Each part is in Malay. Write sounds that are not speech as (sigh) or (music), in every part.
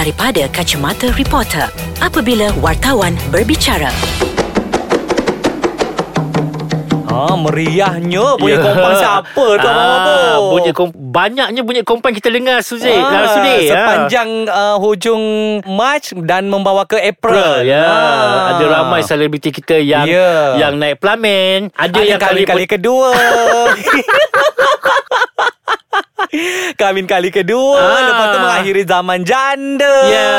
daripada kacamata reporter apabila wartawan berbicara. Ha, meriahnya bunyi Ya. kompang siapa tu Abang Ah, Bobo? bunyi kom- banyaknya bunyi kompan kita dengar Suzy. Ah, Ah, Suzy. sepanjang uh, hujung Mac dan membawa ke April. Ya. Ah. Ada ramai selebriti kita yang Ya. yang naik pelamin, ada, Ada yang kali kali kali kedua. (laughs) Kahwin kali kedua Ah. Lepas tu mengakhiri zaman janda Ya.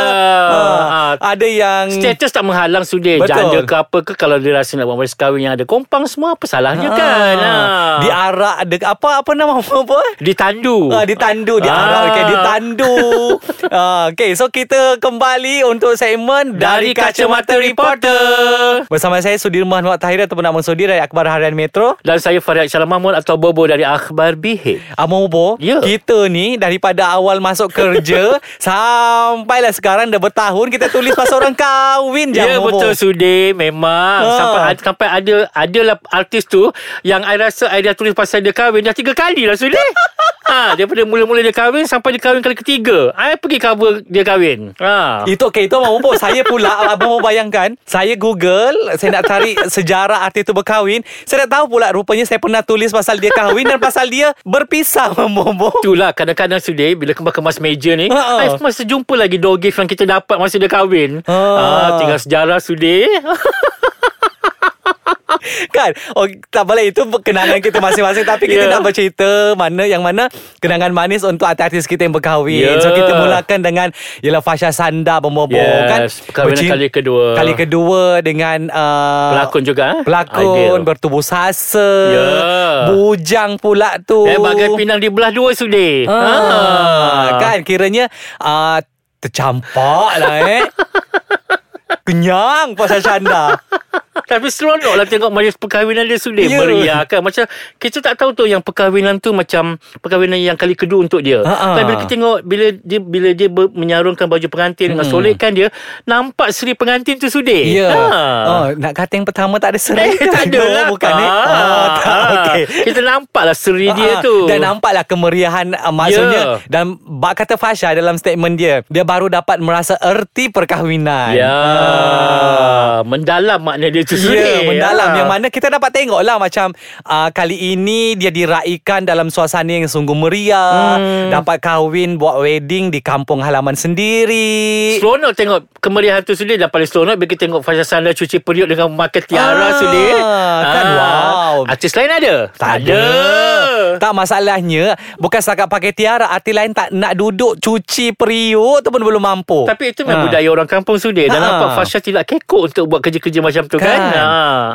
Ah, Ah. Ada yang Status tak menghalang sudah Betul. Janda ke apa ke Kalau dia rasa nak buat kahwin Yang ada kompang semua Apa salahnya Ah. kan ha. Diarak ada Apa apa nama apa Ditandu Ah, ditandu Diarak Ah. okay, Ditandu ah, Okay so kita kembali Untuk segmen Dari Kacamata Reporter Bersama saya Sudirman Muhammad Tahir Ataupun Abang Sudir Dari Akhbar Harian Metro Dan saya Farid Syalam Mahmud Atau Bobo dari Akhbar BH Abang Bobo Ya. Kita ni Daripada awal masuk kerja (laughs) Sampailah sekarang Dah bertahun Kita tulis pasal orang kahwin je Ya Bobo. betul Sudir Memang Ah. Sampai sampai ada Adalah artis tu Yang I rasa I dah tulis pasal dia kahwin Dah tiga kali lah Sudir (laughs) ha, Daripada mula-mula dia kahwin Sampai dia kahwin kali ketiga. I pergi cover dia kahwin. Ha. Itu okay Itu Abang Bobo. Saya pula (laughs) Abang Bobo bayangkan. Saya google Saya nak cari Sejarah artis tu berkahwin. Saya nak tahu pula Rupanya saya pernah tulis Pasal dia kahwin Dan pasal dia Berpisah Abang Bobo. Itulah kadang-kadang sudah Bila kemas-kemas meja ni. Ha-ha. I masih jumpa lagi Door gift yang kita dapat Masa dia kahwin. Ha. ah, Tinggal sejarah sudah (laughs) (laughs) Kan? Oh, Tak boleh. Itu kenangan kita masing-masing. Tapi kita Ya. nak bercerita Mana yang mana Kenangan manis Untuk artis kita yang berkahwin. Ya. So kita mulakan dengan Ialah Fasha Sanda Pembobo Yes, kan? Perkahwinan Bercin- kali kedua. Kali kedua Dengan uh, Pelakon juga eh? Pelakon Ideal. Bertubuh sasa. Ya. Bujang pula tu. Eh bagai pinang dibelah dua sudah Ah, Kan? Kiranya uh, Tercampak lah eh. (laughs) Kenyang Fasha Sanda Tapi seronok lah tengok majlis perkahwinan dia sudah Ya. meriah kan. Macam kita tak tahu tu yang perkahwinan tu macam perkahwinan yang kali kedua untuk dia. Ha-ha. Tapi bila kita tengok bila dia bila dia ber, menyarungkan baju pengantin dengan solekan dia, nampak seri pengantin tu sudah. Ya. Ha. Oh, nak kata yang pertama tak ada serai Eh, ke? tak ada lah. Bukan eh. Ah, Oh, tak. ah. Okey. Kita nampak lah seri dia Ah, tu. Dan nampaklah kemeriahan uh, maksudnya Ya. dan bak kata Fasha dalam statement dia dia baru dapat merasa erti perkahwinan. Ya. Ah. Mendalam makna dia tu Ya, sudah. mendalam Ah. yang mana kita dapat tengok lah macam uh, kali ini dia diraikan dalam suasana yang sungguh meriah, Hmm. dapat kahwin buat wedding di kampung halaman sendiri. Seronok tengok kemeriahan tu sudah Dan paling seronok Bila kita tengok Fasha Sanda cuci periuk Dengan memakai tiara Ah, sudah kan, wow. Artis lain ada? Tak ada. Tak masalahnya Bukan setakat pakai tiara Arti lain tak nak duduk Cuci periuk tu pun belum mampu Tapi itu memang Ha. budaya orang kampung sudah Dan Ha. nampak Fasha tidak kekok Untuk buat kerja-kerja macam tu kan, Kan,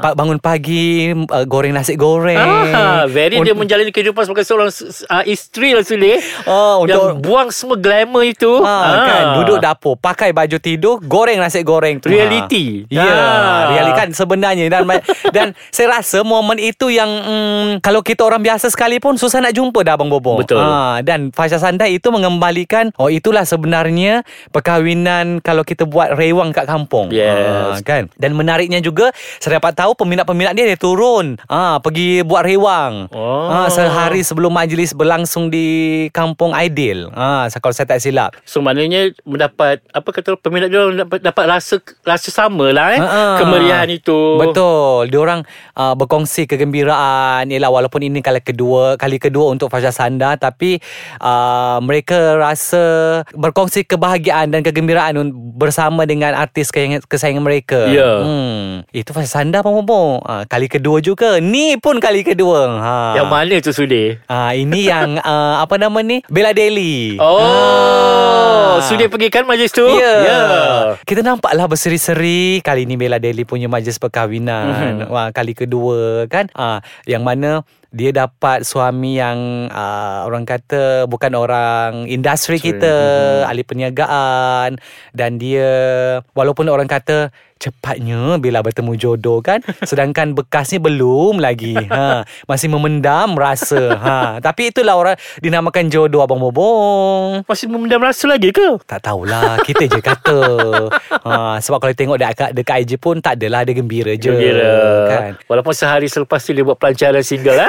Ha. Bangun pagi uh, Goreng nasi goreng Ah, very dia menjalani kehidupan sebagai seorang uh, isteri lah Sule. Oh, Yang untuk- buang semua glamour itu. Ha, kan duduk dapur pakai baju tidur goreng nasi goreng tu Reality. ha. ya Ah. reality kan sebenarnya dan (laughs) dan saya rasa momen itu yang mm, kalau kita orang biasa sekalipun susah nak jumpa dah abang bobo Betul. ha, dan Fasha Sandai itu mengembalikan oh itulah sebenarnya perkahwinan kalau kita buat rewang kat kampung Yes. ha, kan dan menariknya juga saya dapat tahu peminat-peminat dia dia turun ha, pergi buat rewang Oh. ha, sehari sebelum majlis berlangsung di kampung Aidil ha, kalau saya tak silap So maknanya mendapat apa kata peminat dia orang dapat dapat rasa rasa sama lah eh Ha-ha. kemeriahan itu. Betul. Diorang uh, berkongsi kegembiraan ialah walaupun ini kali kedua kali kedua untuk Fasha Sanda tapi uh, mereka rasa berkongsi kebahagiaan dan kegembiraan bersama dengan artis kesayangan, mereka. Ya. Hmm. Itu Fasha Sanda pun uh, kali kedua juga. Ni pun kali kedua. Ha. Yang mana tu sudah? Ah ini yang (laughs) uh, apa nama ni? Bella Daily. Oh, Ah. sudah pergi kan majlis tu? Ya. Ya. Kita nampaklah berseri-seri kali ni Bella Daily punya majlis perkahwinan. Mhm. Wah, kali kedua kan. Ah, yang mana dia dapat suami yang uh, orang kata bukan orang industri Sorry. kita, Mhm. ahli perniagaan dan dia walaupun orang kata cepatnya bila bertemu jodoh kan (laughs) sedangkan bekas ni belum lagi ha masih memendam rasa ha tapi itulah orang dinamakan jodoh abang bobong Masih memendam rasa lagi ke? tak tahulah Kita je kata ha, Sebab kalau tengok dekat, dekat IG pun Tak adalah Dia gembira je Gembira kan? Walaupun sehari selepas tu Dia buat pelancaran single ha?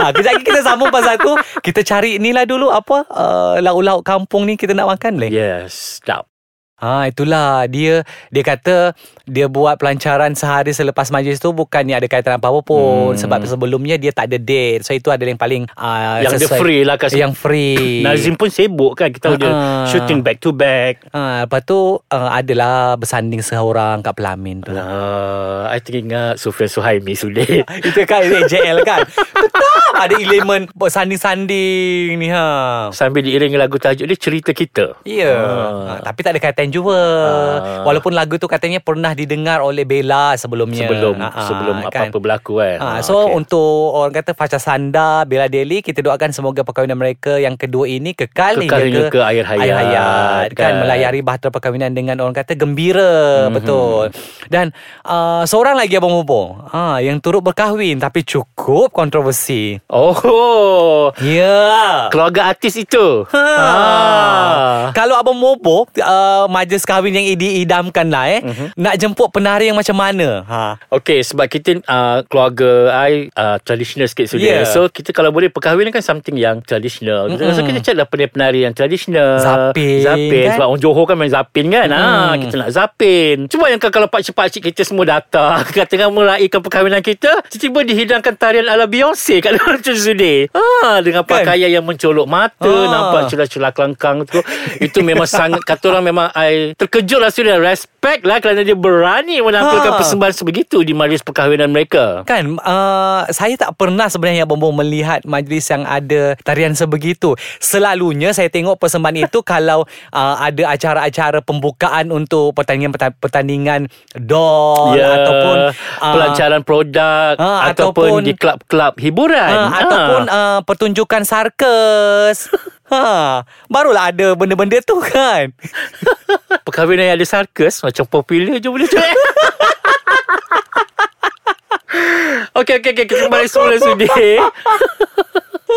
Ha, (laughs) kejap lagi kita sambung pasal tu. Kita cari ni lah dulu apa uh, lauk-lauk kampung ni kita nak makan boleh? Yes, sedap. Ha itulah dia dia kata dia buat pelancaran sehari selepas majlis tu bukannya ada kaitan apa-apa pun Hmm. sebab sebelumnya dia tak ada date. So itu adalah yang paling uh, Yang dia sesuai. free lah kat Yang free. (laughs) Nazim pun sibuk kan Kita tahu dia Ah. shooting back to back Ha, lepas tu uh, adalah bersanding seorang kat pelamin tu. Lah, I teringat Sufian Suhaimi sudah. (laughs) Itu kan JL kan Tetap ada elemen Sanding-sanding ni ha Sambil diiringi lagu tajuk dia cerita kita. Ya Ah. ha, Tapi tak ada kaitan juga Ah. Walaupun lagu tu katanya Pernah didengar oleh Bella sebelumnya Sebelum Ha, ha, sebelum kan? apa-apa berlaku kan. Ha, Ah, so okey. untuk orang kata Fasha Sanda, Bella Deli kita doakan semoga perkahwinan mereka yang kedua ini kekal, Kekal hingga ke akhir hayat, hayat kan, kan. melayari bahtera perkahwinan dengan orang kata gembira Mhm. betul. Dan uh, seorang lagi abang Bobo, ha yang turut berkahwin tapi cukup kontroversi. Oh. Ya. Keluarga artis itu. Ha. Ah. Kalau Abang Mobo uh, Majlis kahwin yang diidamkan lah eh Mhm. Nak jemput penari yang macam mana ha. Okay sebab kita uh, keluarga I uh, traditional sikit sudah. Yeah. So kita kalau boleh perkahwinan kan something yang traditional. Mm-hmm. So kita cari lah penari-penari yang traditional. Zapin, Zapin. kan? Sebab orang Johor kan main zapin kan. Ha, Mm-mm. kita nak zapin. Cuba yang kalau pakcik-pakcik kita semua datang. (laughs) Katakan meraihkan perkahwinan kita. Tiba-tiba dihidangkan tarian ala Beyonce kat dalam (laughs) tu sudah. Ha, dengan Kan? pakaian yang mencolok mata. Ah. Nampak celah-celah kelangkang tu. Itu memang sangat, kata orang memang I terkejut lah sudah. Respect lah kerana dia berani menampilkan Ha. persembahan sebegitu di majlis perkahwinan mereka. Kan uh, Saya tak pernah sebenarnya Abang Bobo melihat Majlis yang ada Tarian sebegitu Selalunya Saya tengok persembahan itu (laughs) Kalau uh, ada acara-acara Pembukaan untuk Pertandingan-pertandingan Doll Ya, Ataupun uh, pelancaran produk Ah, ataupun, ataupun- di klub-klub hiburan. uh, Ah. Ataupun uh, Pertunjukan sarkas (laughs) Ha, barulah ada benda-benda tu kan. (laughs) perkahwinan yang ada sarkas macam popular je boleh tu. (laughs) eh. Okey okey okey kita kembali semula (laughs) sudi.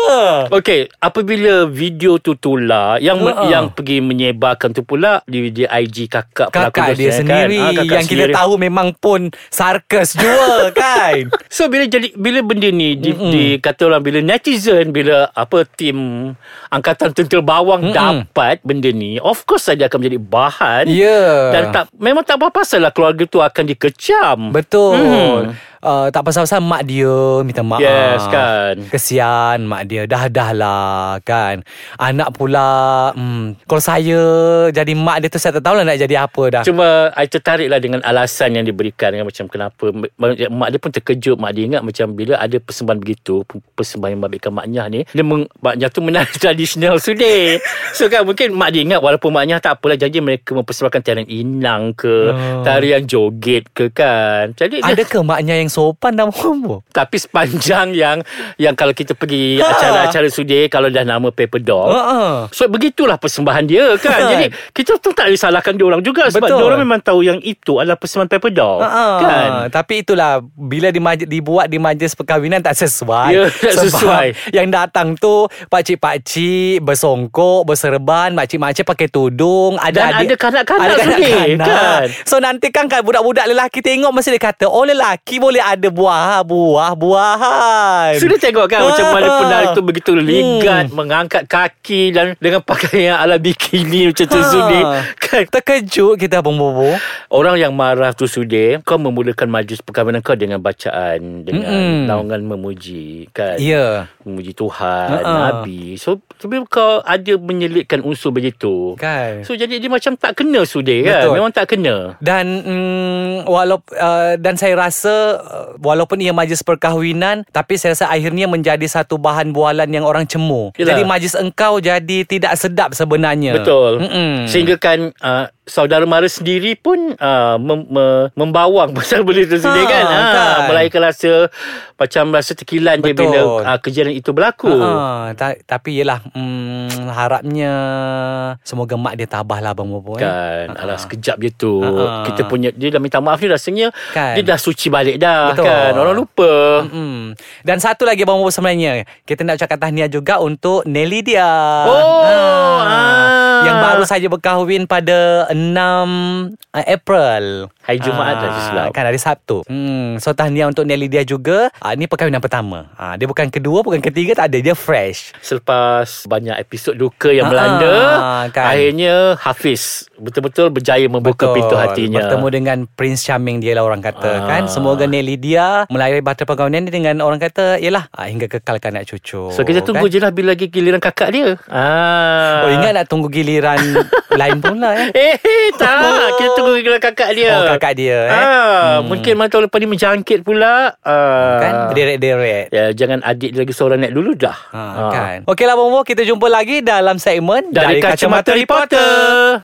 Ha. Okey, apabila video tu tular yang Ha. yang pergi menyebarkan tu pula di, di IG kakak Kakak dia kan? sendiri Ah, kakak yang kita sendiri. tahu memang pun sarkas juga (laughs) kan. So bila jadi bila benda ni di, di kata orang bila netizen bila apa tim angkatan tentera bawang Mm-mm. dapat benda ni of course saja akan menjadi bahan Ya. dan tak memang tak apa pasal lah keluarga tu akan dikecam. Betul. Hmm. Uh, tak pasal-pasal mak dia minta maaf. Yes, kan. Kesian mak dia. Dah dah lah kan. Anak pula hmm, kalau saya jadi mak dia tu saya tak tahulah nak jadi apa dah. Cuma I tertarik lah dengan alasan yang diberikan kan, Macam kenapa Mak dia pun terkejut Mak dia ingat macam Bila ada persembahan begitu Persembahan yang babitkan maknya ni Dia meng, maknya tu menari (laughs) tradisional sudah So kan mungkin mak dia ingat Walaupun maknya tak apalah Janji mereka mempersembahkan tarian inang ke Oh. Tarian joget ke kan Jadi Ada ke maknya yang sopan dah mampu? Tapi sepanjang yang Yang kalau kita pergi Ha. Acara-acara sudah Kalau dah nama paper dog Uh-uh. So begitulah persembahan dia kan Kan. (laughs) Jadi kita tu tak boleh salahkan dia orang juga Sebab dia orang memang tahu yang itu adalah persembahan paper dog Uh-uh. Kan Tapi itulah Bila di majlis, dibuat di majlis perkahwinan Tak sesuai Ya, (laughs) tak Sebab sesuai. Yang datang tu Pakcik-pakcik Bersongkok Berserban Makcik-makcik pakai tudung Dan ada kanak-kanak ada kanak-kanak. kan? So nanti kan kan Budak-budak lelaki tengok Mesti dia kata Oh lelaki boleh ada buah Buah-buahan Sudah tengok kan Macam mana Ah. penari tu begitu ligat Hmm. Mengangkat kaki Dan dengan pakaian ala bikini Macam tu Ha. sudi Kan Terkejut kita Abang Bobo Orang yang marah tu sudi Kau memulakan majlis perkahwinan kau Dengan bacaan Dengan Mm-mm. naungan memuji Kan Ya Memuji Tuhan Ha-ha. Nabi So tapi kau ada menyelitkan unsur begitu Kan So jadi dia macam tak kena sudi kan Betul. Memang tak kena Dan mm, walaupun uh, dan saya rasa walaupun ia majlis perkahwinan tapi saya rasa akhirnya menjadi satu bahan bualan yang orang cemur. Yelah. Jadi majlis engkau jadi tidak sedap sebenarnya. Betul. Mm-mm. Sehingga kan uh, saudara mara sendiri pun uh, mem, me, membawang (laughs) pasal benda tu sendiri Ha, kan. Ha, kan. Melahirkan rasa macam rasa tekilan je Betul. bila uh, kejadian itu berlaku. Ha, ta- tapi yelah mm, harapnya semoga mak dia tabah lah Abang Bobo eh. Kan Alah sekejap je tu Ha. Kita punya Dia dah minta maaf ni rasanya Kan. Dia dah suci balik dah Betul. kan Orang lupa Mm-mm. Dan satu lagi Abang Bobo sebenarnya Kita nak ucapkan tahniah juga Untuk Nelly dia Oh, ah. Yang baru saja berkahwin pada 6 uh, April. Hari Jumaat dah, je silap. Kan hari Sabtu. Hmm, so tahniah untuk Nelly dia juga. Uh, ni perkahwinan pertama. Uh, dia bukan kedua, bukan ketiga, tak ada. Dia fresh. Selepas banyak episod duka yang Ah, melanda, kan. akhirnya Hafiz betul-betul berjaya membuka pintu hatinya. Bertemu dengan Prince Charming dia lah orang kata Ah. kan. Semoga Nelly dia melayari bahtera perkahwinan ni dengan orang kata yalah uh, hingga kekalkan anak cucu. So kita tunggu kan? je lah bila lagi giliran kakak dia. Ah. Oh ingat nak tunggu giliran (laughs) lain pula ya. Eh, tak. Kita tunggu giliran kakak dia. Oh kakak dia eh. Ah, mungkin mana tahu lepas ni menjangkit pula. Ah. Kan berderet-deret. Ya, jangan adik dia lagi seorang naik dulu dah. Ha, kan. Okeylah Bobo, kita jumpa lagi dalam segmen Dari, Kacamata Reporter.